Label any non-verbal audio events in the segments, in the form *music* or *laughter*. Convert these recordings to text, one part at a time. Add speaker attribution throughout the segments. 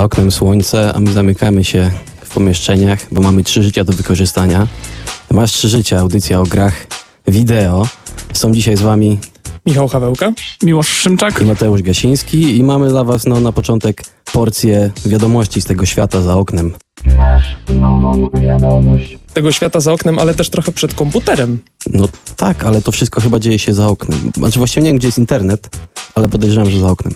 Speaker 1: Za oknem słońce, a my zamykamy się w pomieszczeniach, bo mamy trzy życia do wykorzystania. Masz trzy życia, audycja o grach wideo. Są dzisiaj z wami
Speaker 2: Michał Hawełka.
Speaker 3: Miłosz Szymczak.
Speaker 1: i Mateusz Gasiński i mamy dla was no, na początek porcję wiadomości z tego świata za oknem.
Speaker 2: Tego świata za oknem, ale też trochę przed komputerem.
Speaker 1: No tak, ale to wszystko chyba dzieje się za oknem. Znaczy właściwie nie wiem, gdzie jest internet, ale podejrzewam, że za oknem.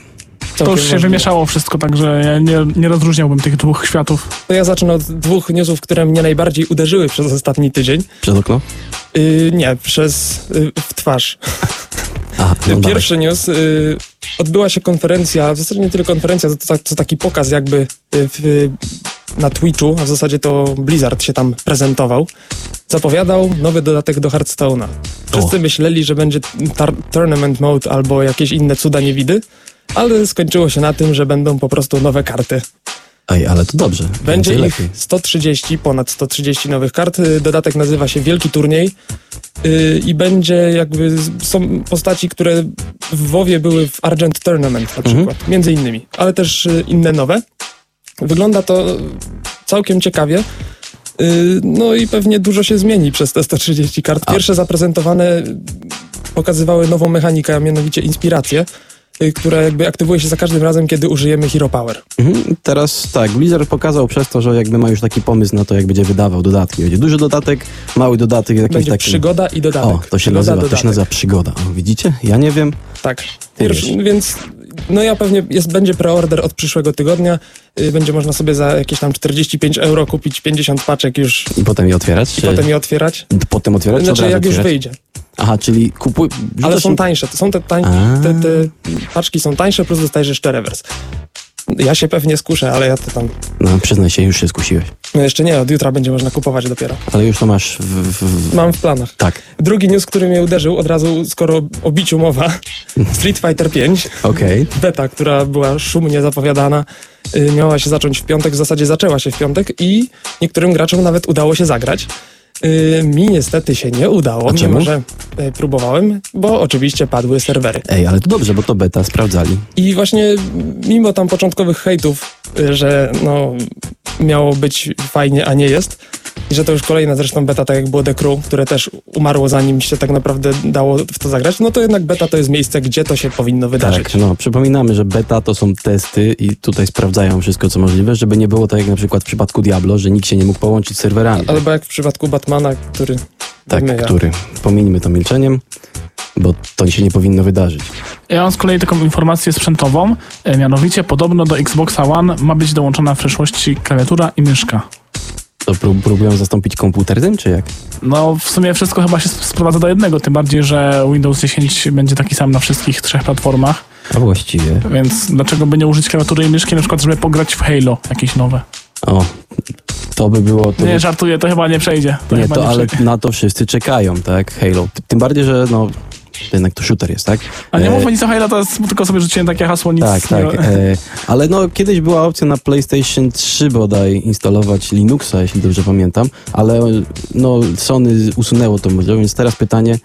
Speaker 3: To już się
Speaker 2: możliwe.
Speaker 3: wymieszało wszystko, także ja nie, nie rozróżniałbym tych dwóch światów.
Speaker 2: To ja zacznę od dwóch newsów, które mnie najbardziej uderzyły przez ostatni tydzień.
Speaker 1: Przez okno?
Speaker 2: Yy, nie, przez yy, w twarz. *laughs*
Speaker 1: Aha, no.
Speaker 2: Pierwszy news. Yy, odbyła się konferencja, w zasadzie nie tyle konferencja, to, to, to taki pokaz jakby yy, w, na Twitchu, a w zasadzie to Blizzard się tam prezentował. Zapowiadał nowy dodatek do Hearthstone'a. Wszyscy
Speaker 1: O.
Speaker 2: myśleli, że będzie Tournament Mode albo jakieś inne cuda niewidy, ale skończyło się na tym, że będą po prostu nowe karty.
Speaker 1: Ej, ale to dobrze.
Speaker 2: Będzie ich
Speaker 1: lepiej.
Speaker 2: 130, ponad 130 nowych kart. Y, Dodatek nazywa się Wielki Turniej y, i będzie jakby, są postaci, które w WoWie były w Argent Tournament na
Speaker 1: Mhm.
Speaker 2: przykład, między innymi, ale też y, inne nowe. Wygląda to całkiem ciekawie. No i pewnie dużo się zmieni przez te 130 kart.
Speaker 1: A.
Speaker 2: Pierwsze zaprezentowane pokazywały nową mechanikę, a mianowicie inspirację, która jakby aktywuje się za każdym razem, kiedy użyjemy Hero Power.
Speaker 1: Mhm. Teraz tak, Blizzard pokazał przez to, że jakby ma już taki pomysł na to, jak będzie wydawał dodatki. Będzie duży dodatek, mały dodatek, jakiś
Speaker 2: Będzie
Speaker 1: taki...
Speaker 2: przygoda i dodatek.
Speaker 1: O, to się
Speaker 2: przygoda,
Speaker 1: nazywa, to
Speaker 2: dodatek.
Speaker 1: się nazywa przygoda. O, widzicie? Ja nie wiem.
Speaker 2: Tak. Pierwszy, więc no ja pewnie jest, będzie preorder od przyszłego tygodnia. Y, będzie można sobie za jakieś tam 45 euro kupić 50 paczek już
Speaker 1: I potem je otwierać?
Speaker 2: i
Speaker 1: czy...
Speaker 2: potem je otwierać.
Speaker 1: Potem otwierać,
Speaker 2: Znaczy jak już
Speaker 1: otwierać?
Speaker 2: wyjdzie.
Speaker 1: Aha, czyli kupuj...
Speaker 2: Ale są tańsze. To są te, tań, te, te paczki są tańsze, plus dostajesz jeszcze rewers. Ja się pewnie skuszę, ale ja to tam...
Speaker 1: No, przyznaj się, już się skusiłeś.
Speaker 2: No jeszcze nie, od jutra będzie można kupować dopiero.
Speaker 1: Ale już to masz w... w.
Speaker 2: Mam w planach.
Speaker 1: Tak,
Speaker 2: Drugi news, który mnie uderzył, od razu skoro o biciu mowa, *laughs* Street Fighter 5.
Speaker 1: okej.
Speaker 2: beta, która była szumnie zapowiadana, y, miała się zacząć w piątek, w zasadzie zaczęła się w piątek i niektórym graczom nawet udało się zagrać. Y, Mi niestety się nie udało,
Speaker 1: A czemu?
Speaker 2: mimo że y, próbowałem, bo oczywiście padły serwery.
Speaker 1: Ej, ale to dobrze, bo to beta sprawdzali.
Speaker 2: I właśnie mimo tam początkowych hejtów, y, że no miało być fajnie, a nie jest, i że to już kolejna zresztą beta, tak jak było The Crew, które też umarło zanim się tak naprawdę dało w to zagrać, no to jednak beta to jest miejsce, gdzie to się powinno wydarzyć.
Speaker 1: Tak, no, przypominamy, że beta to są testy i tutaj sprawdzają wszystko, co możliwe, żeby nie było tak jak na przykład w przypadku Diablo, że nikt się nie mógł połączyć z serwerami.
Speaker 2: Albo jak w przypadku Batmana, który...
Speaker 1: tak,
Speaker 2: myja.
Speaker 1: który. Pomińmy to milczeniem, bo to się nie powinno wydarzyć.
Speaker 3: Ja mam z kolei taką informację sprzętową, e, mianowicie podobno do Xboxa One ma być dołączona w przyszłości klawiatura i myszka.
Speaker 1: To pró- próbują zastąpić komputer tym, czy jak?
Speaker 3: No w sumie wszystko chyba się sprowadza do jednego, tym bardziej, że Windows 10 będzie taki sam na wszystkich trzech platformach,
Speaker 1: A właściwie.
Speaker 3: więc dlaczego by nie użyć klawiatury i myszki na przykład, żeby pograć w Halo jakieś nowe?
Speaker 1: O, to by było... To
Speaker 3: Nie,
Speaker 1: by...
Speaker 3: żartuję, to chyba nie przejdzie. To
Speaker 1: nie, to,
Speaker 3: nie
Speaker 1: ale na to wszyscy czekają, tak? Halo. Ty- Tym bardziej, że no, to jednak to shooter jest, tak?
Speaker 3: A nie
Speaker 1: E,
Speaker 3: mówmy nic o Halo, to jest, tylko sobie rzuciłem takie hasło, nic
Speaker 1: Tak, tak.
Speaker 3: nie...
Speaker 1: E, ale no kiedyś była opcja na PlayStation 3 bodaj instalować Linuxa, jeśli dobrze pamiętam, ale no Sony usunęło to możliwość, więc teraz pytanie,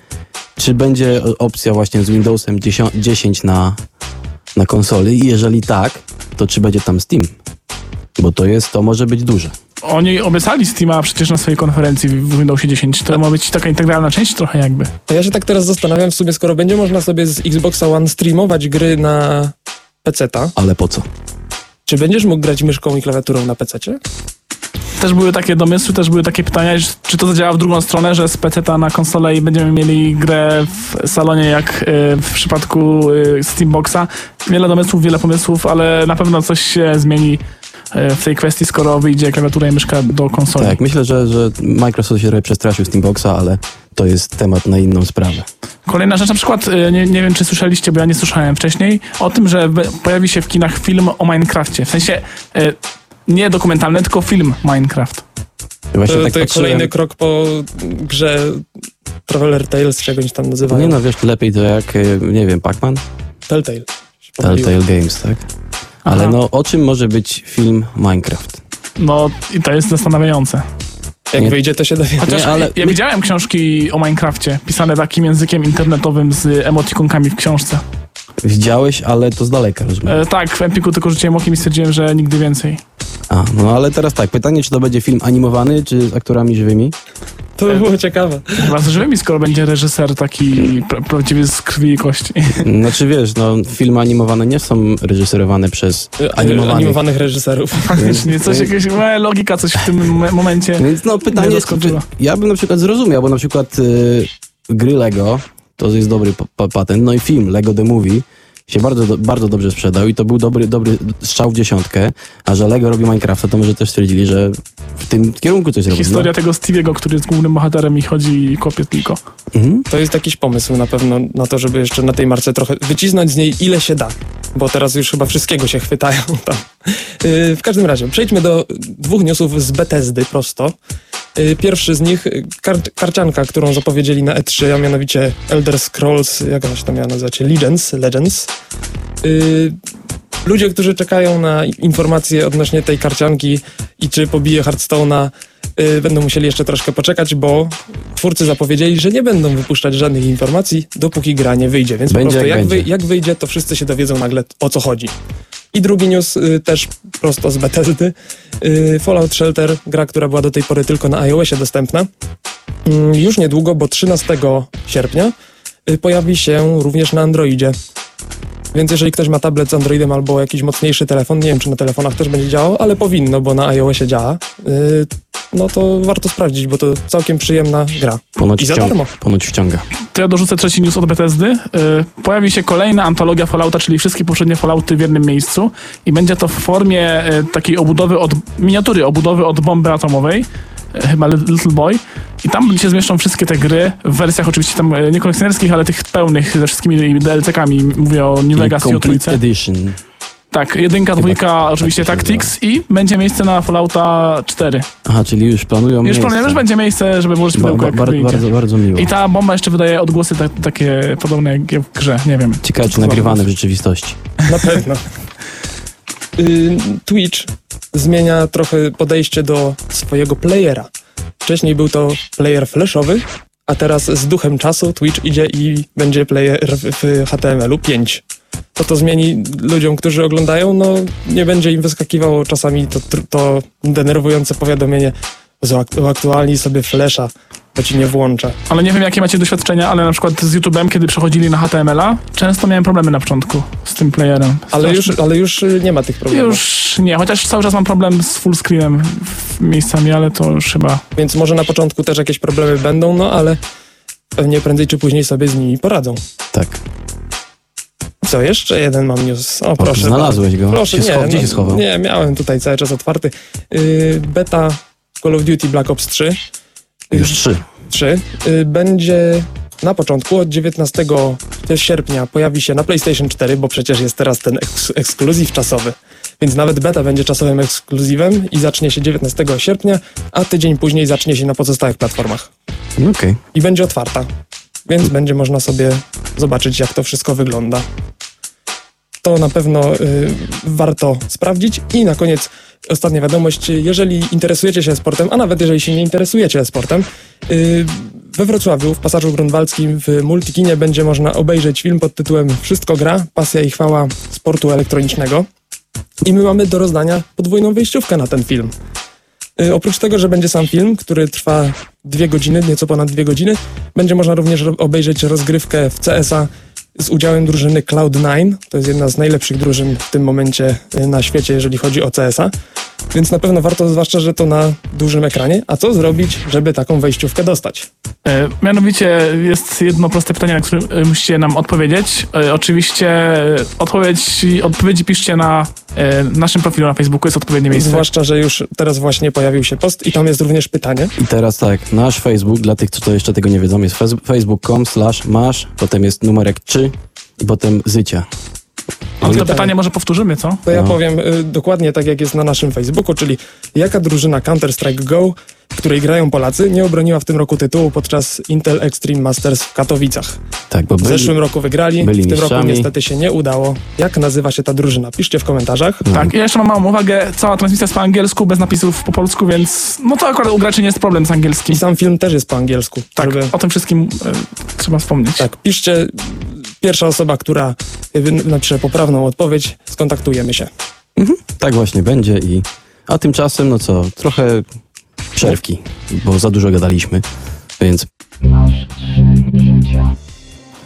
Speaker 1: czy będzie opcja właśnie z Windowsem 10, 10 na, na konsoli i jeżeli tak, to czy będzie tam Steam? Bo to jest, to może być duże.
Speaker 3: Oni obiecali Steama przecież na swojej konferencji w Windowsie 10. To ma być taka integralna część trochę jakby.
Speaker 2: To ja się tak teraz zastanawiam w sumie, skoro będzie można sobie z Xboxa One streamować gry na PC-ta,
Speaker 1: Ale po co?
Speaker 2: czy będziesz mógł grać myszką i klawiaturą na PC-cie?
Speaker 3: Też były takie domysły, też były takie pytania, czy to zadziała w drugą stronę, że z PC na konsolę i będziemy mieli grę w salonie jak y, w przypadku y, Steamboxa. Wiele domysłów, wiele pomysłów, ale na pewno coś się zmieni w tej kwestii, skoro wyjdzie klawiatura i myszka do konsoli.
Speaker 1: Tak, myślę, że, że Microsoft się trochę przestraszył Steamboxa, ale to jest temat na inną sprawę.
Speaker 3: Kolejna rzecz, na przykład, y, nie, nie wiem czy słyszeliście, bo ja nie słyszałem wcześniej, o tym, że pojawi się w kinach film o Minecrafcie. W sensie y, nie dokumentalny, tylko film Minecraft.
Speaker 1: Właśnie
Speaker 2: To,
Speaker 1: tak
Speaker 2: to
Speaker 1: patrzyłem-
Speaker 2: kolejny krok po grze Traveler Tales, czy jak oni tam nazywają.
Speaker 1: Nie no, wiesz, lepiej to jak, e, nie wiem, Pac-Man?
Speaker 2: Telltale.
Speaker 1: Telltale Games, tak? Ale
Speaker 3: Aha.
Speaker 1: no, o czym może być film Minecraft?
Speaker 3: No i to jest zastanawiające.
Speaker 2: Jak
Speaker 1: Nie.
Speaker 2: wyjdzie, to się dowiemy.
Speaker 3: Chociaż
Speaker 1: Nie, ale
Speaker 3: ja, widziałem książki o Minecrafcie, pisane takim językiem internetowym z emotikonkami w książce.
Speaker 1: Widziałeś, ale to z daleka, rozumiem.
Speaker 3: E, tak, w Empiku tylko rzuciłem okiem i stwierdziłem, że nigdy więcej.
Speaker 1: A, no ale teraz tak, pytanie, czy to będzie film animowany, czy z aktorami żywymi?
Speaker 2: To by było ciekawe.
Speaker 3: Z żywymi, skoro będzie reżyser taki pra prawdziwie z krwi i kości.
Speaker 1: Znaczy wiesz, no filmy animowane nie są reżyserowane przez
Speaker 2: Y,
Speaker 1: animowanych.
Speaker 2: Animowanych reżyserów. *laughs*
Speaker 3: Faktycznie, coś, jakieś e, logika coś w tym mo- momencie.
Speaker 1: Więc no
Speaker 3: Nie
Speaker 1: pytanie,
Speaker 3: zaskoczyła.
Speaker 1: ja bym na przykład zrozumiał, bo na przykład y, gry Lego, to jest dobry pa- pa- patent, no i film Lego The Movie się bardzo, do, bardzo dobrze sprzedał i to był dobry, dobry strzał w dziesiątkę, a że Lego robi Minecrafta, to może też stwierdzili, że tym kierunku coś robią.
Speaker 3: Historia tego Stevie'ego, który jest głównym bohaterem i chodzi i kopie tylko.
Speaker 1: No. Mhm.
Speaker 2: To jest jakiś pomysł na pewno na to, żeby jeszcze na tej marce trochę wycisnąć z niej ile się da. Bo teraz już chyba wszystkiego się chwytają *laughs* tam. Yy, w każdym razie, przejdźmy do dwóch newsów z Bethesdy prosto. Yy, Pierwszy z nich, kar karcianka, którą zapowiedzieli na E3, a mianowicie Elder Scrolls, jak ona się tam miała nazywać? Legends. Legends. Yy, Ludzie, którzy czekają na informacje odnośnie tej karcianki i czy pobije Hearthstone'a, yy, będą musieli jeszcze troszkę poczekać, bo twórcy zapowiedzieli, że nie będą wypuszczać żadnych informacji, dopóki gra nie wyjdzie. Więc
Speaker 1: Będzie
Speaker 2: po prostu
Speaker 1: jak
Speaker 2: jak, wy, jak wyjdzie, to wszyscy się dowiedzą nagle o co chodzi. I drugi news y, też prosto z Bethesdy. Y, Fallout Shelter, gra, która była do tej pory tylko na iOSie dostępna. Mm, już niedługo, bo 13 sierpnia y, pojawi się również na Androidzie. Więc jeżeli ktoś ma tablet z Androidem albo jakiś mocniejszy telefon, nie wiem czy na telefonach też będzie działał, ale powinno, bo na iOSie działa, y, no to warto sprawdzić, bo to całkiem przyjemna gra.
Speaker 1: Ponoć,
Speaker 2: I za
Speaker 1: wciąga,
Speaker 2: darmo.
Speaker 1: ponoć wciąga.
Speaker 3: To ja dorzucę trzeci news od Bethesdy. Y, pojawi się kolejna antologia Fallouta, czyli wszystkie poprzednie Fallouty w jednym miejscu i będzie to w formie y, takiej obudowy od, miniatury obudowy od bomby atomowej, chyba Little Boy. I tam się zmieszczą wszystkie te gry w wersjach oczywiście tam y, nie kolekcjonerskich, ale tych pełnych ze wszystkimi DLC-kami. Mówię o New i o trójce.
Speaker 1: Edition.
Speaker 3: Tak, jedynka,
Speaker 1: Chyba
Speaker 3: dwójka, oczywiście
Speaker 1: tak się
Speaker 3: Tactics i będzie miejsce na Fallouta 4.
Speaker 1: Aha, czyli już planują
Speaker 3: Już planujemy, że będzie miejsce, żeby włożyć
Speaker 1: Ba,
Speaker 3: pudełko
Speaker 1: ba,
Speaker 3: jak
Speaker 1: bardzo, bardzo, bardzo miło.
Speaker 3: I ta bomba jeszcze wydaje odgłosy ta, takie podobne jak w grze, nie wiem.
Speaker 1: Ciekawe, czy nagrywane w rzeczywistości.
Speaker 2: Na pewno. Y, Twitch zmienia trochę podejście do swojego playera. Wcześniej był to player flashowy, a teraz z duchem czasu Twitch idzie i będzie player w, HTML-u 5. To to zmieni ludziom, którzy oglądają, no nie będzie im wyskakiwało czasami to, to denerwujące powiadomienie "Zak- uaktualnij sobie flasha, bo ci nie włącza.
Speaker 3: Ale nie wiem, jakie macie doświadczenia, ale na przykład z YouTube'em, kiedy przechodzili na HTML-a, często miałem problemy na początku z tym playerem.
Speaker 2: Ale
Speaker 3: Strasznie.
Speaker 2: już, ale już y, nie ma tych problemów.
Speaker 3: Już nie, chociaż cały czas mam problem z full screenem w- miejscami, ale to już chyba...
Speaker 2: Więc może na początku też jakieś problemy będą, no ale pewnie prędzej czy później sobie z nimi poradzą.
Speaker 1: Tak.
Speaker 2: Co, jeszcze jeden mam news. O, proszę.
Speaker 1: znalazłeś go.
Speaker 2: Proszę,
Speaker 1: Się
Speaker 2: nie,
Speaker 1: scho- gdzie
Speaker 2: no,
Speaker 1: się schował?
Speaker 2: Nie, miałem tutaj cały czas otwarty. Yy, beta Call of Duty Black Ops 3.
Speaker 1: Już trzy.
Speaker 2: 3 yy, będzie na początku, od 19 sierpnia pojawi się na PlayStation 4, bo przecież jest teraz ten eks ekskluzyw czasowy. Więc nawet beta będzie czasowym ekskluzywem i zacznie się 19 sierpnia, a tydzień później zacznie się na pozostałych platformach.
Speaker 1: No Okej.
Speaker 2: i będzie otwarta, więc będzie można sobie zobaczyć, jak to wszystko wygląda. To na pewno y, warto sprawdzić. I na koniec ostatnia wiadomość. Jeżeli interesujecie się sportem, a nawet jeżeli się nie interesujecie sportem, y, we Wrocławiu, w Pasażu Grunwaldzkim, w Multikinie będzie można obejrzeć film pod tytułem Wszystko gra, pasja i chwała sportu elektronicznego. I my mamy do rozdania podwójną wejściówkę na ten film. Y, Oprócz tego, że będzie sam film, który trwa dwie godziny, nieco ponad dwie godziny, będzie można również obejrzeć rozgrywkę w CSA z udziałem drużyny Cloud9. To jest jedna z najlepszych drużyn w tym momencie y, na świecie, jeżeli chodzi o CSA. Więc na pewno warto, zwłaszcza, że to na dużym ekranie. A co zrobić, żeby taką wejściówkę dostać?
Speaker 3: E, mianowicie jest jedno proste pytanie, na które e, musicie nam odpowiedzieć. E, oczywiście e, odpowiedź, odpowiedzi piszcie na e, naszym profilu na Facebooku, jest odpowiednie miejsce.
Speaker 2: Zwłaszcza, że już teraz właśnie pojawił się post i tam jest również pytanie.
Speaker 1: I teraz tak, nasz Facebook, dla tych, co to jeszcze tego nie wiedzą, jest facebook.com slash masz, potem jest numerek 3 i potem zycia.
Speaker 3: A to
Speaker 2: tak.
Speaker 3: pytanie może powtórzymy, co?
Speaker 2: To ja
Speaker 1: No.
Speaker 2: powiem y, dokładnie tak, jak jest na naszym Facebooku, czyli jaka drużyna Counter-Strike Go której grają Polacy, nie obroniła w tym roku tytułu podczas Intel Extreme Masters w Katowicach.
Speaker 1: Tak, bo
Speaker 2: W
Speaker 1: byli,
Speaker 2: zeszłym roku wygrali,
Speaker 1: byli
Speaker 2: w tym roku niestety się nie udało. Jak nazywa się ta drużyna? Piszcie w komentarzach.
Speaker 3: Tak, ja jeszcze mam małą uwagę, cała transmisja jest po angielsku, bez napisów po polsku, więc no to akurat u graczy nie jest problem z angielskim.
Speaker 2: I sam film też jest po angielsku.
Speaker 3: Tak,
Speaker 2: żeby-
Speaker 3: o tym wszystkim e, trzeba wspomnieć.
Speaker 2: Tak, piszcie. Pierwsza osoba, która napisze poprawną odpowiedź, skontaktujemy się.
Speaker 1: tak właśnie będzie i a tymczasem, no co, trochę przerwki, bo za dużo gadaliśmy, więc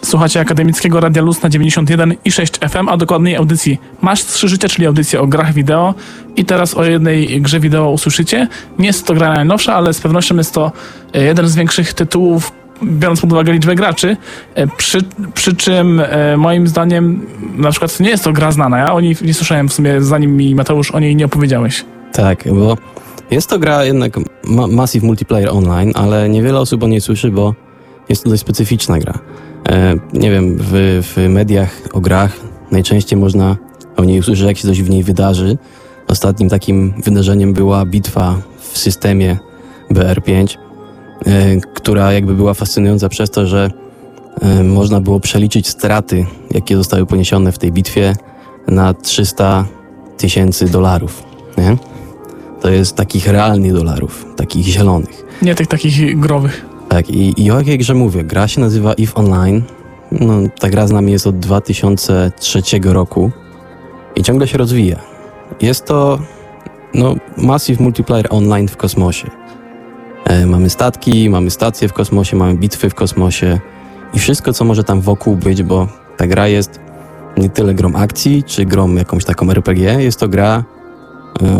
Speaker 3: Słuchacie Akademickiego Radia Luz na 91 i 6 FM, a dokładniej audycji Masz Trzy Życia, czyli audycja o grach wideo. I teraz o jednej grze wideo usłyszycie. Nie jest to gra najnowsza, ale z pewnością jest to e, jeden z większych tytułów, biorąc pod uwagę liczbę graczy. E, Przy, przy czym e, moim zdaniem na przykład nie jest to gra znana. Ja o niej nie słyszałem w sumie, zanim mi Mateusz o niej nie opowiedziałeś.
Speaker 1: tak, bo jest to gra jednak ma Massive Multiplayer Online, ale niewiele osób o niej słyszy, bo jest to dość specyficzna gra. E, nie wiem, w, w mediach o grach najczęściej można o niej usłyszeć, jak się coś w niej wydarzy. Ostatnim takim wydarzeniem była bitwa w systemie BR5, e, która jakby była fascynująca przez to, że e, można było przeliczyć straty, jakie zostały poniesione w tej bitwie na 300 tysięcy dolarów. Nie? To jest takich realnych dolarów, takich zielonych.
Speaker 3: Nie tych takich growych.
Speaker 1: Tak, i, i o jakiej grze mówię? Gra się nazywa EVE Online. No, ta gra z nami jest od 2003 roku i ciągle się rozwija. Jest to no, Massive Multiplayer Online w kosmosie. E, mamy statki, mamy stacje w kosmosie, mamy bitwy w kosmosie i wszystko, co może tam wokół być, bo ta gra jest nie tyle grą akcji, czy grą jakąś taką RPG, jest to gra,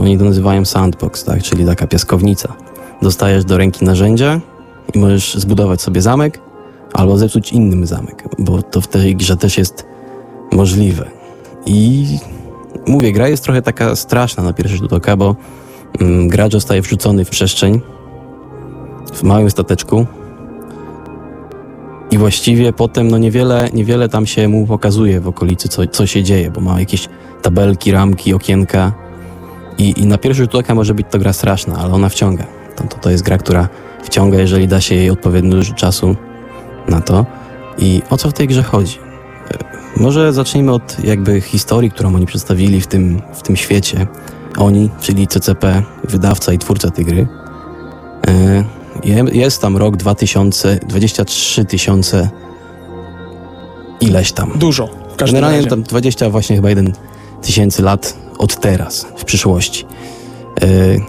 Speaker 1: oni to nazywają sandbox, tak, czyli taka piaskownica. Dostajesz do ręki narzędzia i możesz zbudować sobie zamek albo zepsuć innym zamek, bo to w tej grze też jest możliwe. I mówię, gra jest trochę taka straszna na pierwszy rzut oka, bo mm, gracz zostaje wrzucony w przestrzeń w małym stateczku i właściwie potem no niewiele, niewiele tam się mu pokazuje w okolicy, co, co się dzieje, bo ma jakieś tabelki, ramki, okienka i, i na pierwszy rzut oka może być to gra straszna, ale ona wciąga. To, to, to jest gra, która wciąga, jeżeli da się jej odpowiednio dużo czasu na to. I o co w tej grze chodzi? E, Może zacznijmy od jakby historii, którą oni przedstawili w tym, w tym świecie. Oni, czyli CCP, wydawca i twórca tej gry. E, je- Jest tam rok 2000, 23 tysiące ileś tam.
Speaker 2: Dużo. W każdym
Speaker 1: Generalnie
Speaker 2: razie.
Speaker 1: tam 20 właśnie chyba 1 tysięcy lat od teraz, w przyszłości. Yy,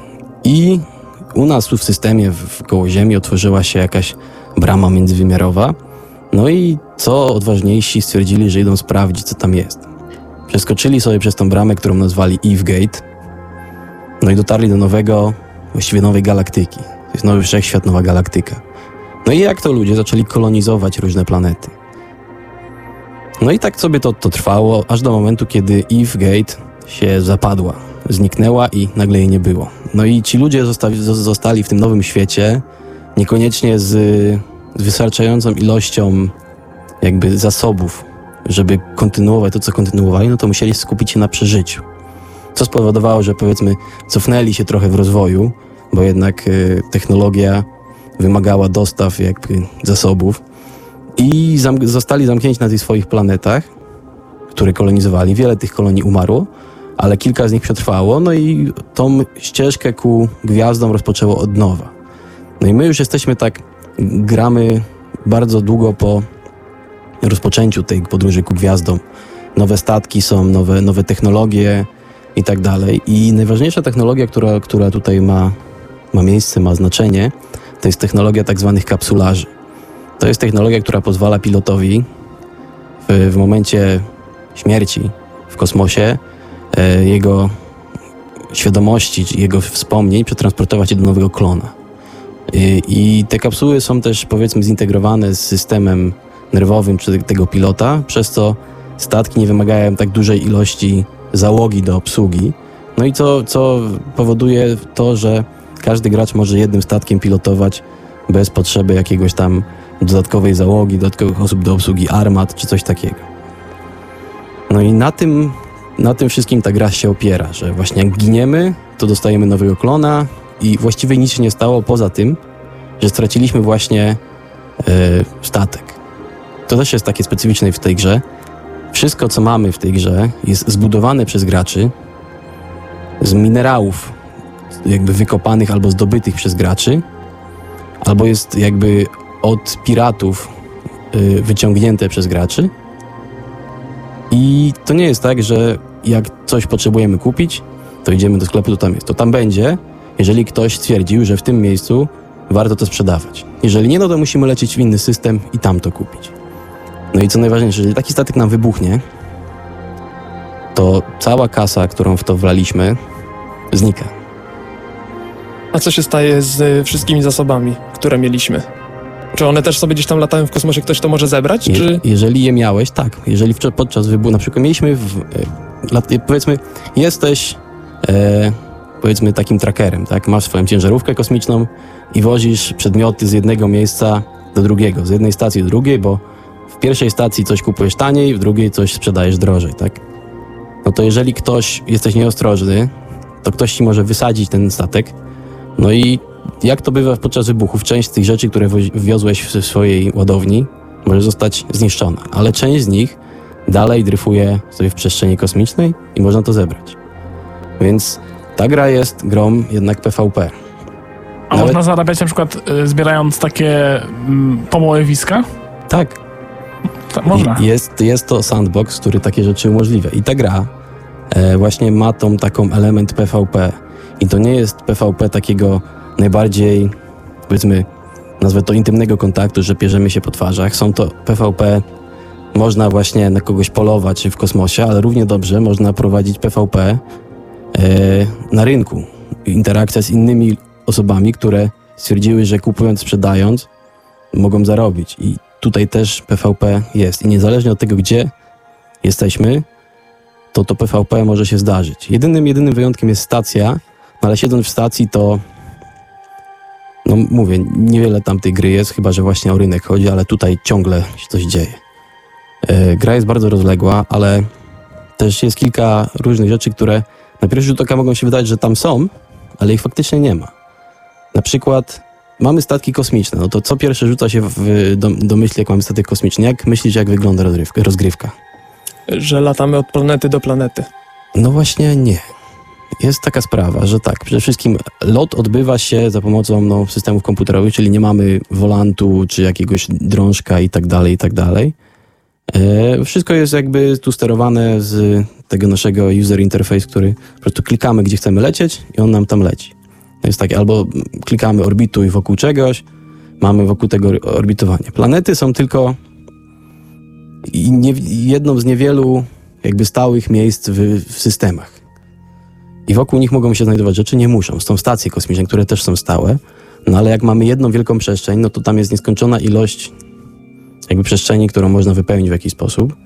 Speaker 1: I u nas tu w systemie, w koło Ziemi otworzyła się jakaś brama międzywymiarowa. No i co odważniejsi stwierdzili, że idą sprawdzić, co tam jest. Przeskoczyli sobie przez tą bramę, którą nazwali Eve Gate. No i dotarli do nowego, właściwie nowej galaktyki. To jest nowy wszechświat, nowa galaktyka. No i jak to ludzie zaczęli kolonizować różne planety. No i tak sobie to, to trwało, aż do momentu, kiedy Eve Gate się zapadła, zniknęła i nagle jej nie było. No i ci ludzie zostali, zo- zostali w tym nowym świecie, niekoniecznie z, z wystarczającą ilością jakby zasobów, żeby kontynuować to, co kontynuowali, no to musieli skupić się na przeżyciu. Co spowodowało, że powiedzmy cofnęli się trochę w rozwoju, bo jednak y, technologia wymagała dostaw jakby zasobów i zam- zostali zamknięci na tych swoich planetach, które kolonizowali. Wiele tych kolonii umarło, ale kilka z nich przetrwało, no i tą ścieżkę ku gwiazdom rozpoczęło od nowa. No i my już jesteśmy tak, gramy bardzo długo po rozpoczęciu tej podróży ku gwiazdom. Nowe statki są, nowe, nowe technologie i tak dalej. I najważniejsza technologia, która, która tutaj ma, ma miejsce, ma znaczenie, to jest technologia tak zwanych kapsularzy. To jest technologia, która pozwala pilotowi w, w momencie śmierci w kosmosie e, jego świadomości, jego wspomnień przetransportować do nowego klona. I, I te kapsuły są też powiedzmy zintegrowane z systemem nerwowym czy tego pilota, przez co statki nie wymagają tak dużej ilości załogi do obsługi. No i co, co powoduje to, że każdy gracz może jednym statkiem pilotować bez potrzeby jakiegoś tam dodatkowej załogi, dodatkowych osób do obsługi armat czy coś takiego. No i na tym, na tym wszystkim ta gra się opiera, że właśnie jak giniemy, to dostajemy nowego klona i właściwie nic się nie stało poza tym, że straciliśmy właśnie e, statek. To też jest takie specyficzne w tej grze. Wszystko, co mamy w tej grze, jest zbudowane przez graczy z minerałów, jakby wykopanych albo zdobytych przez graczy, albo jest jakby od piratów y, wyciągnięte przez graczy. I to nie jest tak, że jak coś potrzebujemy kupić, to idziemy do sklepu, to tam jest. To tam będzie, jeżeli ktoś stwierdził, że w tym miejscu warto to sprzedawać. Jeżeli nie, no to musimy lecieć w inny system i tam to kupić. No i co najważniejsze, jeżeli taki statek nam wybuchnie, to cała kasa, którą w to wlaliśmy, znika.
Speaker 2: A co się staje z wszystkimi zasobami, które mieliśmy? Czy one też sobie gdzieś tam latają w kosmosie, ktoś to może zebrać?
Speaker 1: Je,
Speaker 2: Czy...
Speaker 1: Jeżeli je miałeś, tak. Jeżeli podczas wybuchu, na przykład mieliśmy, w, e, lat, powiedzmy, jesteś e, powiedzmy takim trackerem, tak? Masz swoją ciężarówkę kosmiczną i wozisz przedmioty z jednego miejsca do drugiego, z jednej stacji do drugiej, bo w pierwszej stacji coś kupujesz taniej, w drugiej coś sprzedajesz drożej, tak? No to jeżeli ktoś, jesteś nieostrożny, to ktoś ci może wysadzić ten statek, no i jak to bywa podczas wybuchów, część z tych rzeczy, które wiozłeś w swojej ładowni, może zostać zniszczona, ale część z nich dalej dryfuje sobie w przestrzeni kosmicznej i można to zebrać. Więc ta gra jest grą jednak PvP.
Speaker 3: A Nawet... można zarabiać na przykład y, zbierając takie y, pomoływiska?
Speaker 1: Tak.
Speaker 3: To można.
Speaker 1: Jest, jest to sandbox, który takie rzeczy umożliwia. I ta gra e, właśnie ma tą taką element PvP. I to nie jest PvP takiego najbardziej, powiedzmy, nazwę to intymnego kontaktu, że pierzemy się po twarzach. Są to PvP, można właśnie na kogoś polować w kosmosie, ale równie dobrze można prowadzić PvP e, na rynku. Interakcja z innymi osobami, które stwierdziły, że kupując, sprzedając, mogą zarobić. I tutaj też PvP jest. I niezależnie od tego, gdzie jesteśmy, to to PvP może się zdarzyć. Jedynym, jedynym wyjątkiem jest stacja, no ale siedząc w stacji, to no mówię, niewiele tam tej gry jest, chyba że właśnie o rynek chodzi, ale tutaj ciągle się coś dzieje. E, gra jest bardzo rozległa, ale też jest kilka różnych rzeczy, które na pierwszy rzut oka mogą się wydać, że tam są, ale ich faktycznie nie ma. Na przykład mamy statki kosmiczne, no to co pierwsze rzuca się w, do, do myśli, jak mamy statek kosmiczny? Jak myślisz, jak wygląda rozgrywka?
Speaker 2: Że latamy od planety do planety.
Speaker 1: No właśnie nie. Jest taka sprawa, że tak, przede wszystkim lot odbywa się za pomocą no, systemów komputerowych, czyli nie mamy wolantu czy jakiegoś drążka i tak dalej, i tak dalej. E, wszystko jest jakby tu sterowane z tego naszego user interface, który po prostu klikamy, gdzie chcemy lecieć i on nam tam leci. To jest takie, albo klikamy orbituj wokół czegoś, mamy wokół tego orbitowanie. Planety są tylko jedną z niewielu jakby stałych miejsc w, w systemach. I wokół nich mogą się znajdować rzeczy, nie muszą. Są stacje kosmiczne, które też są stałe, no ale jak mamy jedną wielką przestrzeń, no to tam jest nieskończona ilość jakby przestrzeni, którą można wypełnić w jakiś sposób.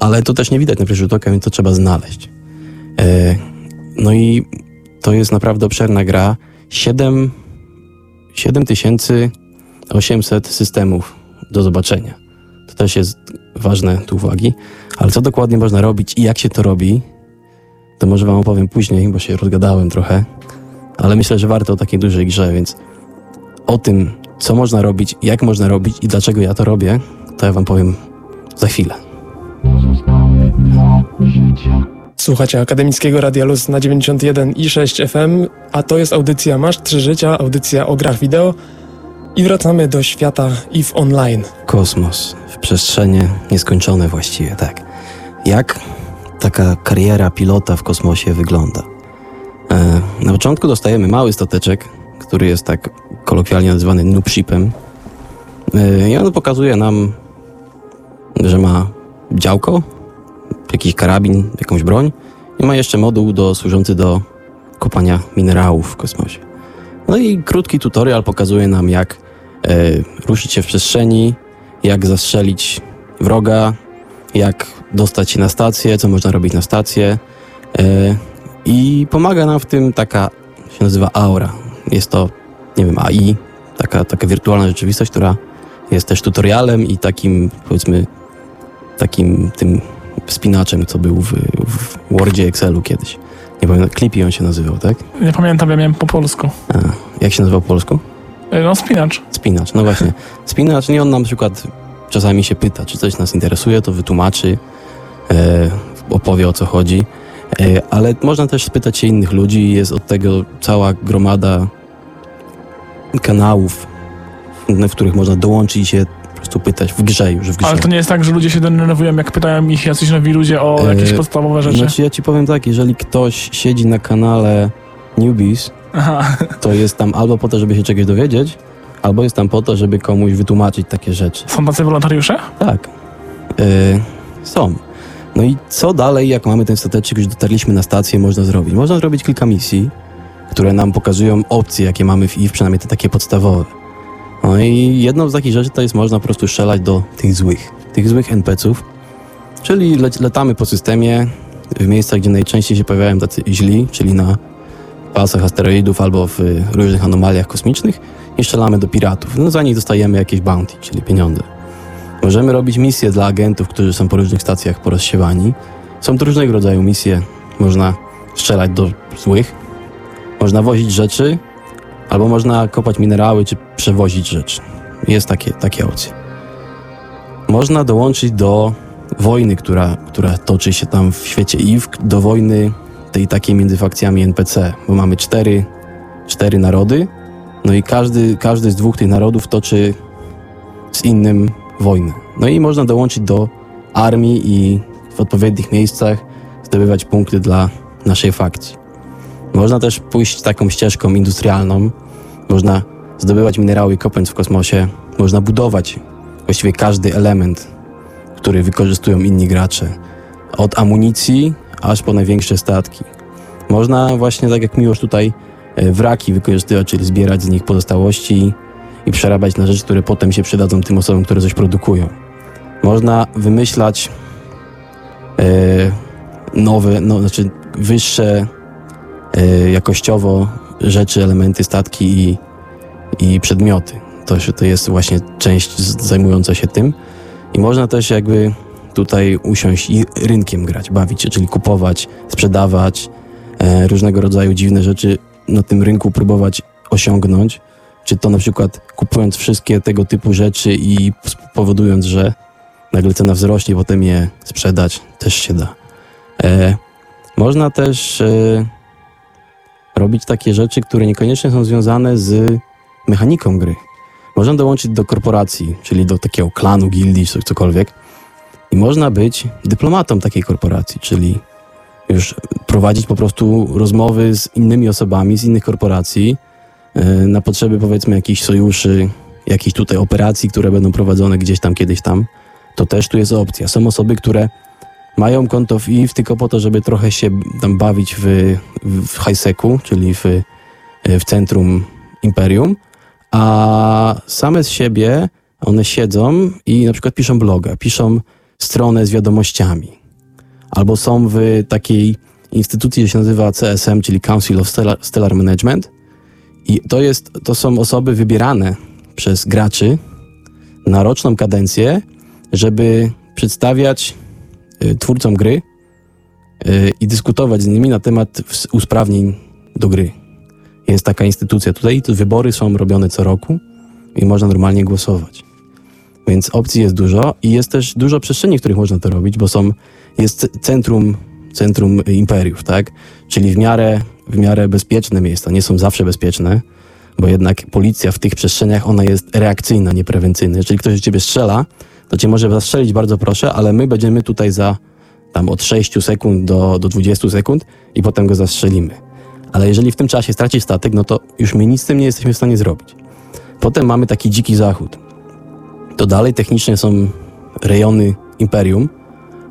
Speaker 1: Ale to też nie widać na pierwszy rzut oka, więc to trzeba znaleźć. E, no i to jest naprawdę obszerna gra. 7, 7800 systemów do zobaczenia. To też jest ważne do uwagi. Ale co dokładnie można robić i jak się to robi, to może wam opowiem później, bo się rozgadałem trochę. Ale myślę, że warto o takiej dużej grze, więc o tym, co można robić, jak można robić i dlaczego ja to robię, to ja wam powiem za chwilę.
Speaker 2: Słuchacie Akademickiego Radia Luz na 91 i 6 FM, a to jest audycja Masz Trzy Życia, audycja o grach wideo i wracamy do świata EVE Online.
Speaker 1: Kosmos, w przestrzenie nieskończone właściwie, tak. Jak taka kariera pilota w kosmosie wygląda? E, na początku dostajemy mały stateczek, który jest tak kolokwialnie nazywany noobshipem. E, I on pokazuje nam, że ma działko, jakiś karabin, jakąś broń i ma jeszcze moduł do, służący do kopania minerałów w kosmosie. No i krótki tutorial pokazuje nam, jak e, ruszyć się w przestrzeni, jak zastrzelić wroga, jak dostać się na stację, co można robić na stację. E, I pomaga nam w tym taka, się nazywa aura. Jest to, nie wiem, AI, taka, taka wirtualna rzeczywistość, która jest też tutorialem i takim, powiedzmy, takim tym wspinaczem, co był w, w Wordzie, Excelu kiedyś. Nie pamiętam, Clippy on się nazywał, tak?
Speaker 3: Nie pamiętam, ja miałem po polsku.
Speaker 1: A, jak się nazywał po polsku?
Speaker 3: Y, No, spinacz.
Speaker 1: Spinacz, no właśnie. Spinacz, nie on nam na przykład czasami się pyta, czy coś nas interesuje, to wytłumaczy, e, opowie o co chodzi, e, ale można też spytać się innych ludzi, jest od tego cała gromada kanałów, w których można dołączyć i się po prostu pytać w grze już, w grze.
Speaker 3: Ale to nie jest tak, że ludzie się denerwują, jak pytają ich jacyś nowi ludzie o
Speaker 1: E,
Speaker 3: jakieś podstawowe rzeczy.
Speaker 1: Znaczy ja ci powiem tak, jeżeli ktoś siedzi na kanale Newbies,
Speaker 3: Aha.
Speaker 1: to jest tam albo po to, żeby się czegoś dowiedzieć, albo jest tam po to, żeby komuś wytłumaczyć takie rzeczy.
Speaker 3: Są tacy wolontariusze?
Speaker 1: Tak. Yy, są. No i co dalej, jak mamy ten stateczek, już dotarliśmy na stację, można zrobić? Można zrobić kilka misji, które nam pokazują opcje, jakie mamy w IF, przynajmniej te takie podstawowe. No i jedną z takich rzeczy to jest można po prostu strzelać do tych złych, tych złych NPC-ów, czyli le latamy po systemie w miejscach, gdzie najczęściej się pojawiają tacy źli, czyli na pasach asteroidów albo w różnych anomaliach kosmicznych i strzelamy do piratów. No za nich dostajemy jakieś bounty, czyli pieniądze. Możemy robić misje dla agentów, którzy są po różnych stacjach porozsiewani. Są to różnego rodzaju misje. Można strzelać do złych, można wozić rzeczy, albo można kopać minerały, czy przewozić rzeczy. Jest takie, takie opcje. Można dołączyć do wojny, która, która toczy się tam w świecie IW, do wojny tej takiej między fakcjami NPC, bo mamy cztery, cztery narody, no i każdy, każdy z dwóch tych narodów toczy z innym wojnę. No i można dołączyć do armii i w odpowiednich miejscach zdobywać punkty dla naszej fakcji. Można też pójść taką ścieżką industrialną. Można zdobywać minerały i kopać w kosmosie. Można budować właściwie każdy element, który wykorzystują inni gracze. Od amunicji aż po największe statki. Można właśnie, tak jak Miłosz tutaj, wraki wykorzystywać, czyli zbierać z nich pozostałości i przerabiać na rzeczy, które potem się przydadzą tym osobom, które coś produkują. Można wymyślać e, nowe, no, znaczy wyższe e, jakościowo rzeczy, elementy, statki i, i przedmioty. To, to jest właśnie część zajmująca się tym. I można też jakby tutaj usiąść i rynkiem grać, bawić się, czyli kupować, sprzedawać e, różnego rodzaju dziwne rzeczy na tym rynku próbować osiągnąć. Czy to na przykład kupując wszystkie tego typu rzeczy i powodując, że nagle cena wzrośnie, potem je sprzedać, też się da. E, można też e, robić takie rzeczy, które niekoniecznie są związane z mechaniką gry. Można dołączyć do korporacji, czyli do takiego klanu, gildii, czy cokolwiek. I można być dyplomatą takiej korporacji, czyli już prowadzić po prostu rozmowy z innymi osobami z innych korporacji e, na potrzeby powiedzmy jakichś sojuszy, jakichś tutaj operacji, które będą prowadzone gdzieś tam, kiedyś tam. To też tu jest opcja. Są osoby, które mają konto w IF tylko po to, żeby trochę się tam bawić w, w czyli w, w centrum imperium, a same z siebie one siedzą i na przykład piszą bloga, piszą stronę z wiadomościami. Albo są w takiej instytucji, która się nazywa CSM, czyli Council of Stellar, Stellar Management. I to, jest, to są osoby wybierane przez graczy na roczną kadencję, żeby przedstawiać y, twórcom gry y, i dyskutować z nimi na temat usprawnień do gry. Jest taka instytucja tutaj, tu wybory są robione co roku i można normalnie głosować. Więc opcji jest dużo i jest też dużo przestrzeni, w których można to robić, bo są, jest centrum, centrum imperiów, tak? Czyli w miarę, w miarę bezpieczne miejsca. Nie są zawsze bezpieczne, bo jednak policja w tych przestrzeniach, ona jest reakcyjna, nie prewencyjna. Jeżeli ktoś do ciebie strzela, to cię może zastrzelić, bardzo proszę, ale my będziemy tutaj za tam od 6 sekund do, do 20 sekund i potem go zastrzelimy. Ale jeżeli w tym czasie stracisz statek, no to już my nic z tym nie jesteśmy w stanie zrobić. Potem mamy taki dziki zachód. To dalej technicznie są rejony imperium,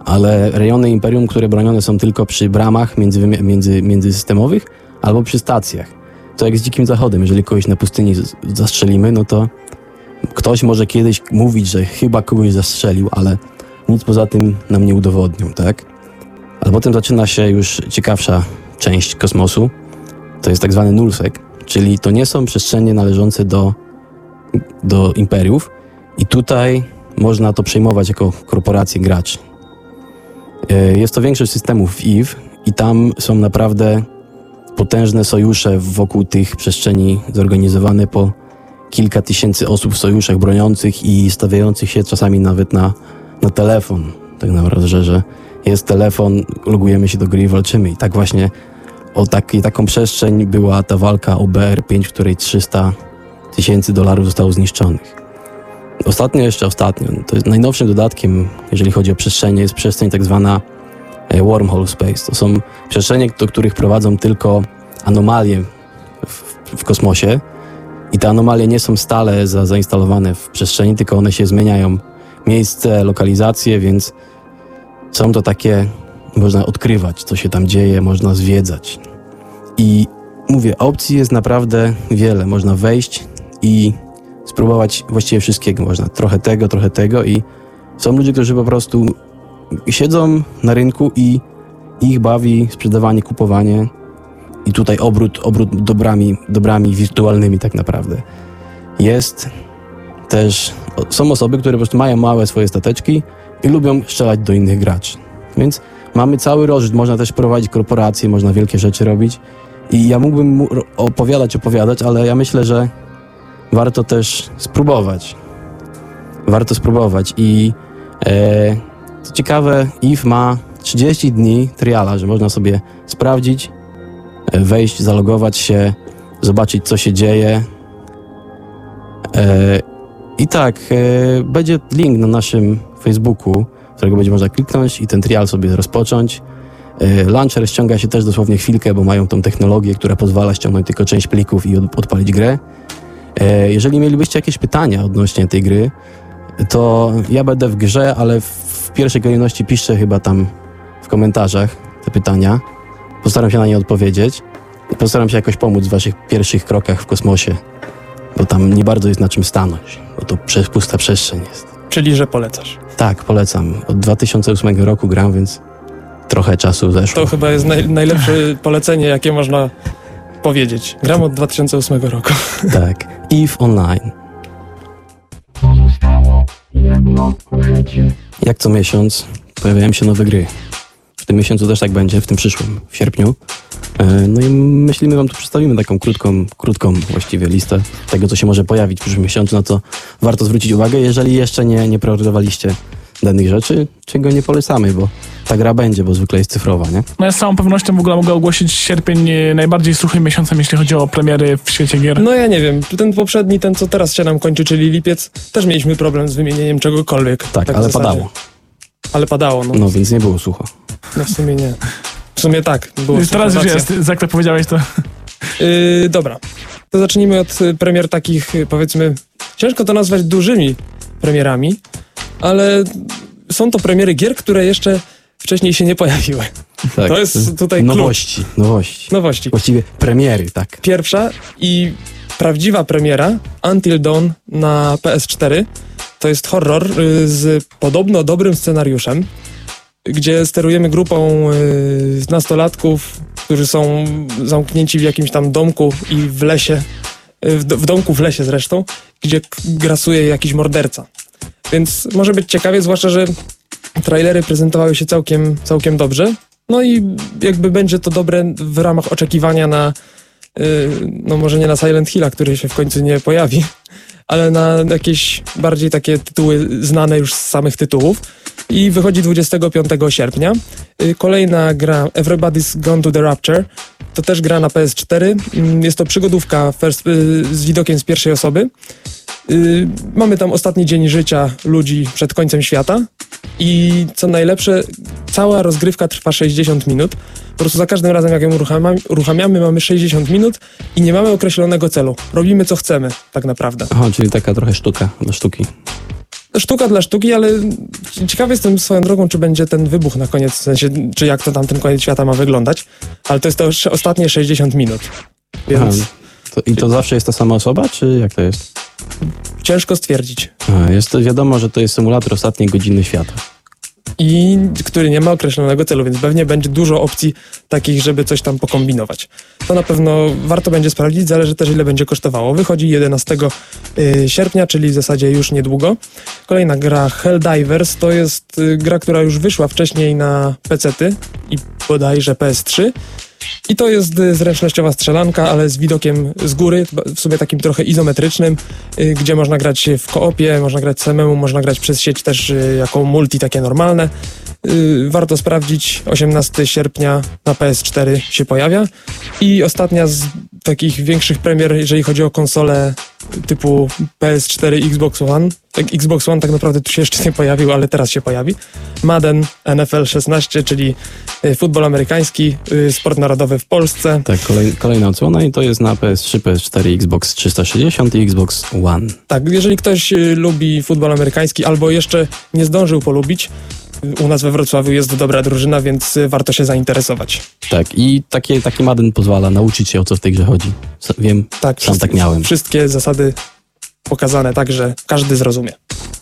Speaker 1: ale rejony imperium, które bronione są tylko przy bramach między, między, międzysystemowych albo przy stacjach. To jak z dzikim zachodem. Jeżeli kogoś na pustyni zastrzelimy, no to ktoś może kiedyś mówić, że chyba kogoś zastrzelił, ale nic poza tym nam nie udowodnią, tak? Ale potem zaczyna się już ciekawsza część kosmosu. To jest tak zwany nullsec, czyli to nie są przestrzenie należące do, do imperiów i tutaj można to przejmować jako korporacje graczy. E, Jest to większość systemów EVE i tam są naprawdę potężne sojusze wokół tych przestrzeni zorganizowane po kilka tysięcy osób w sojuszach broniących i stawiających się czasami nawet na, na telefon. Tak naprawdę, że, że jest telefon, logujemy się do gry i walczymy. I tak właśnie o taki, taką przestrzeń była ta walka o BR5, w której 300 tysięcy dolarów zostało zniszczonych. Ostatnio, jeszcze ostatnio, to jest najnowszym dodatkiem, jeżeli chodzi o przestrzenie, jest przestrzeń tak zwana e, wormhole space. To są przestrzenie, do których prowadzą tylko anomalie w, w kosmosie i te anomalie nie są stale za, zainstalowane w przestrzeni, tylko one się zmieniają miejsce, lokalizacje, więc są to takie, można odkrywać, co się tam dzieje, można zwiedzać. I mówię, opcji jest naprawdę wiele. Można wejść i spróbować właściwie wszystkiego. Można trochę tego, trochę tego i są ludzie, którzy po prostu siedzą na rynku i ich bawi sprzedawanie, kupowanie i tutaj obrót, obrót dobrami, dobrami wirtualnymi tak naprawdę. Jest też, są osoby, które po prostu mają małe swoje stateczki i lubią strzelać do innych graczy. Więc mamy cały rozrzut, można też prowadzić korporacje, można wielkie rzeczy robić i ja mógłbym opowiadać, opowiadać, ale ja myślę, że warto też spróbować. Warto spróbować i e, co ciekawe, IF ma 30 dni triala, że można sobie sprawdzić, e, wejść, zalogować się, zobaczyć co się dzieje. E, I tak, e, będzie link na naszym Facebooku, którego będzie można kliknąć i ten trial sobie rozpocząć. E, launcher ściąga się też dosłownie chwilkę, bo mają tą technologię, która pozwala ściągnąć tylko część plików i odpalić grę. E, jeżeli mielibyście jakieś pytania odnośnie tej gry, to ja będę w grze, ale w pierwszej kolejności piszę chyba tam w komentarzach te pytania. Postaram się na nie odpowiedzieć i postaram się jakoś pomóc w waszych pierwszych krokach w kosmosie, bo tam nie bardzo jest na czym stanąć, bo to pusta przestrzeń jest.
Speaker 2: Czyli, że polecasz.
Speaker 1: Tak, polecam. Od 2008 roku gram, więc trochę czasu zeszło.
Speaker 2: To chyba jest naj, najlepsze polecenie, jakie można powiedzieć. Gram od 2008 roku. *laughs*
Speaker 1: Tak. EVE Online. Jak co miesiąc pojawiają się nowe gry. W tym miesiącu też tak będzie, w tym przyszłym, w sierpniu. E, No i myślimy wam tu przedstawimy taką krótką, krótką właściwie listę tego, co się może pojawić w przyszłym miesiącu, na co warto zwrócić uwagę, jeżeli jeszcze nie, nie preordowaliście danych rzeczy, czego nie polecamy, bo ta gra będzie, bo zwykle jest cyfrowa, nie?
Speaker 3: No ja z całą pewnością w ogóle mogę ogłosić sierpień e, najbardziej suchym miesiącem, jeśli chodzi o premiery w świecie gier.
Speaker 2: No ja nie wiem, ten poprzedni, ten co teraz się nam kończy, czyli lipiec, też mieliśmy problem z wymienieniem czegokolwiek.
Speaker 1: Tak,
Speaker 2: w
Speaker 1: ale padało.
Speaker 2: Ale padało, no.
Speaker 1: No, więc nie było sucho.
Speaker 2: no w sumie nie. W sumie tak, było
Speaker 3: Teraz już jest, jak to powiedziałeś, to
Speaker 2: Yy, dobra, to zacznijmy od y, premier takich, y, powiedzmy, ciężko to nazwać dużymi premierami, ale są to premiery gier, które jeszcze wcześniej się nie pojawiły.
Speaker 1: Tak.
Speaker 2: To jest tutaj klucz.
Speaker 1: Nowości, nowości.
Speaker 2: Nowości.
Speaker 1: Właściwie premiery, tak.
Speaker 2: Pierwsza i prawdziwa premiera Until Dawn na PS4 to jest horror y, z podobno dobrym scenariuszem, gdzie sterujemy grupą y, nastolatków, którzy są zamknięci w jakimś tam domku i w lesie, y, w, do- w domku w lesie zresztą, gdzie grasuje jakiś morderca. Więc może być ciekawie, zwłaszcza, że trailery prezentowały się całkiem, całkiem dobrze. No i jakby będzie to dobre w ramach oczekiwania na, y, no może nie na Silent Hilla, który się w końcu nie pojawi, ale na jakieś bardziej takie tytuły znane już z samych tytułów. I wychodzi 25 sierpnia. Y, Kolejna gra Everybody's Gone to the Rapture. To też gra na PS4. Mm, Jest to przygodówka first, y, z widokiem z pierwszej osoby. Y, Mamy tam ostatni dzień życia ludzi przed końcem świata. I co najlepsze, cała rozgrywka trwa 60 minut. Po prostu za każdym razem, jak ją uruchamiamy, uruchamiamy, mamy 60 minut i nie mamy określonego celu. Robimy co chcemy, tak naprawdę.
Speaker 1: Aha, czyli taka trochę sztuka dla sztuki.
Speaker 2: Sztuka dla sztuki, ale ciekawy jestem swoją drogą, czy będzie ten wybuch na koniec, w sensie, czy jak to tam ten koniec świata ma wyglądać. Ale to jest to ostatnie 60 minut. Więc
Speaker 1: Aha, to, I to zawsze jest ta sama osoba, czy jak to jest?
Speaker 2: Ciężko stwierdzić.
Speaker 1: Jest to wiadomo, że to jest symulator ostatniej godziny świata.
Speaker 2: i który nie ma określonego celu, więc pewnie będzie dużo opcji takich, żeby coś tam pokombinować. To na pewno warto będzie sprawdzić, zależy też ile będzie kosztowało. Wychodzi 11 y, sierpnia, czyli w zasadzie już niedługo. Kolejna gra Helldivers to jest y, gra, która już wyszła wcześniej na PC-ty i bodajże PS3. I to jest y, zręcznościowa strzelanka, ale z widokiem z góry, w sumie takim trochę izometrycznym, y, gdzie można grać w koopie, można grać samemu, można grać przez sieć też y, jako multi takie normalne. Warto sprawdzić, 18 sierpnia na PS4 się pojawia. I ostatnia z takich większych premier, jeżeli chodzi o konsole typu PS4, Xbox One. Tak, Xbox One tak naprawdę tu się jeszcze nie pojawił, ale teraz się pojawi. Madden NFL 16, czyli y, futbol amerykański, y, sport narodowy w Polsce.
Speaker 1: Tak, kolej, kolejna odsłona i to jest na PS3, PS4, Xbox 360 i Xbox One.
Speaker 2: Tak, jeżeli ktoś y, lubi futbol amerykański albo jeszcze nie zdążył polubić, u nas we Wrocławiu jest dobra drużyna, więc warto się zainteresować.
Speaker 1: Tak, i takie, taki Madden pozwala nauczyć się o co w tej grze chodzi. Wiem, tak, sam tak miałem.
Speaker 2: Wszystkie zasady pokazane tak, że każdy zrozumie.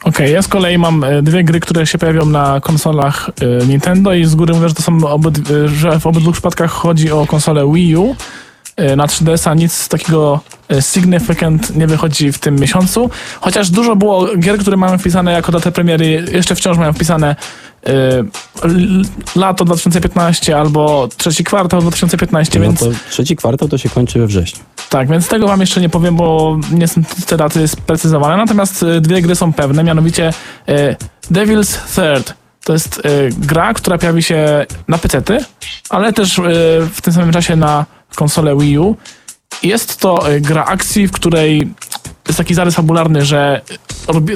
Speaker 3: Okej, okay, ja z kolei mam e, dwie gry, które się pojawią na konsolach e, Nintendo i z góry mówię, że to są obyd- że w obydwu przypadkach chodzi o konsolę Wii U. E, na 3DS-a nic takiego significant nie wychodzi w tym miesiącu, chociaż dużo było gier, które mamy wpisane jako datę premiery, jeszcze wciąż mają wpisane lato 2015 albo trzeci kwartał 2015, no
Speaker 1: więc... To trzeci kwartał to się kończy we wrześniu.
Speaker 3: Tak, więc tego wam jeszcze nie powiem, bo nie są te daty sprecyzowane, natomiast y, dwie gry są pewne, mianowicie y, Devil's Third. To jest gra, która pojawi się na pc ale też w tym samym czasie na konsolę Wii U. Jest to gra akcji, w której jest taki zarys fabularny, że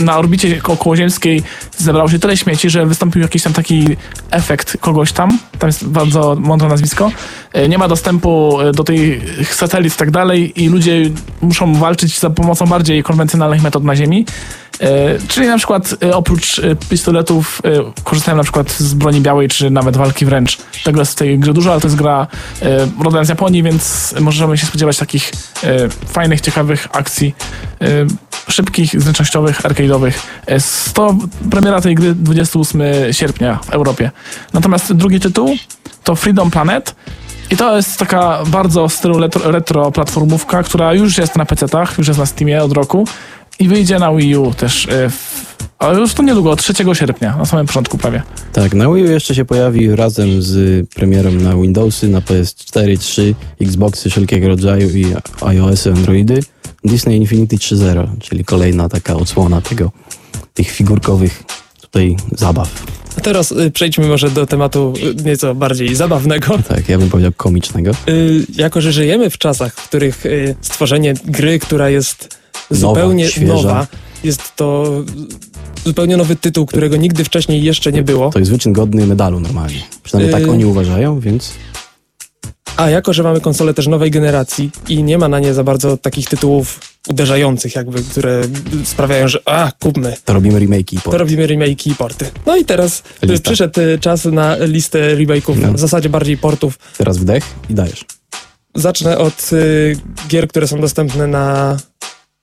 Speaker 3: na orbicie okołoziemskiej zebrało się tyle śmieci, że wystąpił jakiś tam taki efekt kogoś tam. Tam jest bardzo mądre nazwisko. E, nie ma dostępu e, do tych satelit i tak dalej i ludzie muszą walczyć za pomocą bardziej konwencjonalnych metod na Ziemi. E, czyli na przykład oprócz pistoletów korzystają na przykład z broni białej, czy nawet walki wręcz. Tego jest w tej grze dużo, ale to jest gra rodem z Japonii, więc możemy się spodziewać takich fajnych, ciekawych akcji szybkich, zręcznościowych, arcade'owych. To premiera tej gry 28 sierpnia w Europie. Natomiast drugi tytuł to Freedom Planet. I to jest taka bardzo w stylu retro, retro platformówka, która już jest na PC-tach, już jest na Steamie od roku i wyjdzie na Wii U też e, w ale już to niedługo, 3 sierpnia, na samym początku prawie.
Speaker 1: Tak, na Wii U jeszcze się pojawi razem z premierą na Windowsy, na PS4, 3, Xboxy wszelkiego rodzaju i iOSy, Androidy. Disney Infinity 3.0, czyli kolejna taka odsłona tego, tych figurkowych tutaj zabaw.
Speaker 2: A teraz y, przejdźmy może do tematu y, nieco bardziej zabawnego. *laughs*
Speaker 1: Tak, ja bym powiedział komicznego.
Speaker 2: Y, jako, że żyjemy w czasach, w których y, stworzenie gry, która jest zupełnie nowa, nowa, jest to zupełnie nowy tytuł, którego nigdy wcześniej jeszcze nie było.
Speaker 1: To jest wyczyn godny medalu normalnie. Przynajmniej tak y, oni uważają, więc...
Speaker 2: A jako, że mamy konsole też nowej generacji i nie ma na nie za bardzo takich tytułów uderzających jakby, które sprawiają, że a, kupmy.
Speaker 1: To robimy remake i porty.
Speaker 2: To robimy remake i porty. No i teraz Lista. przyszedł y, czas na listę remake'ów, no. w zasadzie bardziej portów.
Speaker 1: Teraz wdech i dajesz.
Speaker 2: Zacznę od y, gier, które są dostępne na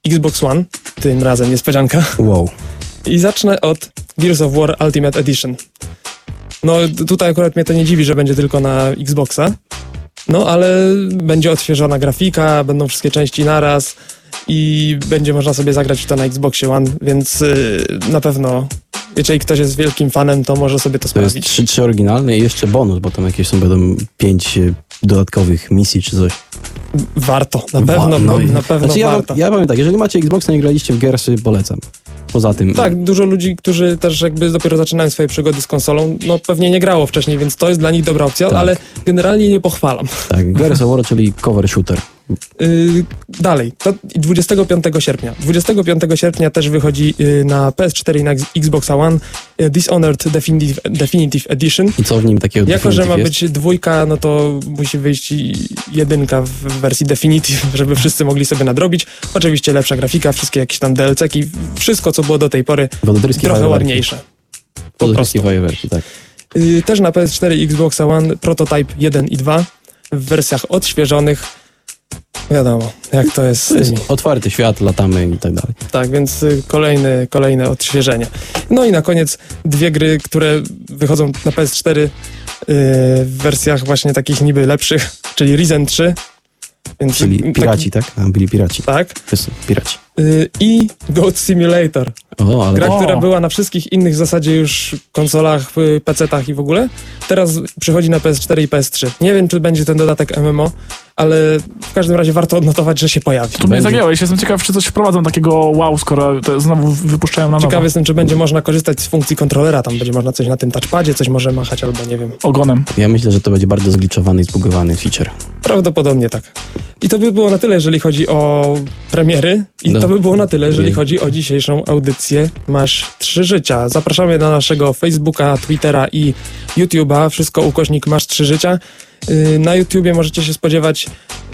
Speaker 2: Xbox One, tym razem niespodzianka.
Speaker 1: Wow.
Speaker 2: I zacznę od Gears of War Ultimate Edition. No tutaj akurat mnie to nie dziwi, że będzie tylko na Xboxa. No ale będzie odświeżona grafika, będą wszystkie części naraz i będzie można sobie zagrać w to na Xboxie One, więc yy, na pewno jeżeli ktoś jest wielkim fanem, to może sobie to, sprawdzić.
Speaker 1: To jest 3-3 oryginalne i jeszcze bonus, bo tam jakieś są będą 5 y, dodatkowych misji czy coś.
Speaker 2: Warto, na pewno, no, na pewno znaczy warto.
Speaker 1: Ja, ja powiem tak, jeżeli macie Xboxa, nie graliście w Gearsy, polecam. Poza tym...
Speaker 2: Tak, dużo ludzi, którzy też jakby dopiero zaczynają swoje przygody z konsolą, no pewnie nie grało wcześniej, więc to jest dla nich dobra opcja, tak. ale generalnie nie pochwalam.
Speaker 1: Tak, Gears of War, czyli cover shooter.
Speaker 2: Yy, dalej, to 25 sierpnia. 25 sierpnia też wychodzi yy, na PS4 i na Xbox One yy, Dishonored Definitive, Definitive Edition.
Speaker 1: I co w nim takiego
Speaker 2: Jako, że ma jest? być dwójka, no to musi wyjść jedynka w wersji Definitive, *laughs* żeby wszyscy mogli sobie nadrobić. Oczywiście lepsza grafika, wszystkie jakieś tam DLC-ki, wszystko co było do tej pory trochę ładniejsze.
Speaker 1: Wodotryski fajerwerki, tak.
Speaker 2: Yy, też na PS4 i Xbox One Prototype 1 i 2 w wersjach odświeżonych wiadomo, jak to jest
Speaker 1: To jest otwarty świat, latamy i tak dalej.
Speaker 2: Tak, więc y, kolejny, kolejne odświeżenie. No i na koniec dwie gry, które wychodzą na PS4 y, w wersjach właśnie takich niby lepszych, czyli Risen 3. Więc
Speaker 1: Czyli
Speaker 2: taki-
Speaker 1: piraci, tak? A, byli piraci.
Speaker 2: Tak.
Speaker 1: To piraci.
Speaker 2: Y, I Goat Simulator.
Speaker 1: O, ale
Speaker 2: Gra,
Speaker 3: O.
Speaker 2: która była na wszystkich innych w zasadzie już konsolach, y, PC-tach i w ogóle. Teraz przychodzi na PS4 i PS3. Nie wiem, czy będzie ten dodatek MMO, ale w każdym razie warto odnotować, że się pojawi.
Speaker 3: Tu mnie
Speaker 1: Będzie.
Speaker 3: zagiąłeś. Jestem ciekaw, czy coś wprowadzą takiego wow, skoro to znowu wypuszczają na nowo.
Speaker 2: Ciekawy jestem, czy będzie można korzystać z funkcji kontrolera. Tam będzie można coś na tym touchpadzie, coś może machać albo nie wiem.
Speaker 3: Ogonem.
Speaker 1: ja myślę, że to będzie bardzo zgliczowany i zbugowany feature.
Speaker 2: Prawdopodobnie tak. I to by było na tyle, jeżeli chodzi o premiery. I
Speaker 1: No.
Speaker 2: To by było na tyle, jeżeli chodzi o dzisiejszą audycję Masz Trzy Życia. Zapraszamy na naszego Facebooka, Twittera i YouTube'a. Wszystko ukośnik Masz Trzy Życia. Yy, Na YouTubie możecie się spodziewać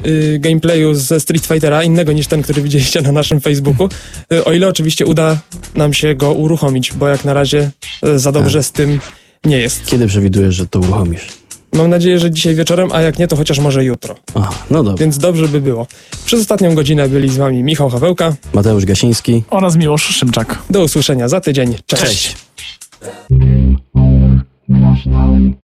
Speaker 2: yy, gameplayu ze Street Fightera, innego niż ten, który widzieliście na naszym Facebooku. Yy, O ile oczywiście uda nam się go uruchomić, bo jak na razie za dobrze z tym nie jest.
Speaker 1: Kiedy przewidujesz, że to uruchomisz?
Speaker 2: Mam nadzieję, że dzisiaj wieczorem, a jak nie, to chociaż może jutro.
Speaker 1: Aha, no dobra.
Speaker 2: Więc dobrze by było. Przez ostatnią godzinę byli z wami Michał Hawełka.
Speaker 1: Mateusz Gasiński.
Speaker 3: Oraz Miłosz Szymczak.
Speaker 2: Do usłyszenia za tydzień. Cześć.
Speaker 1: Cześć.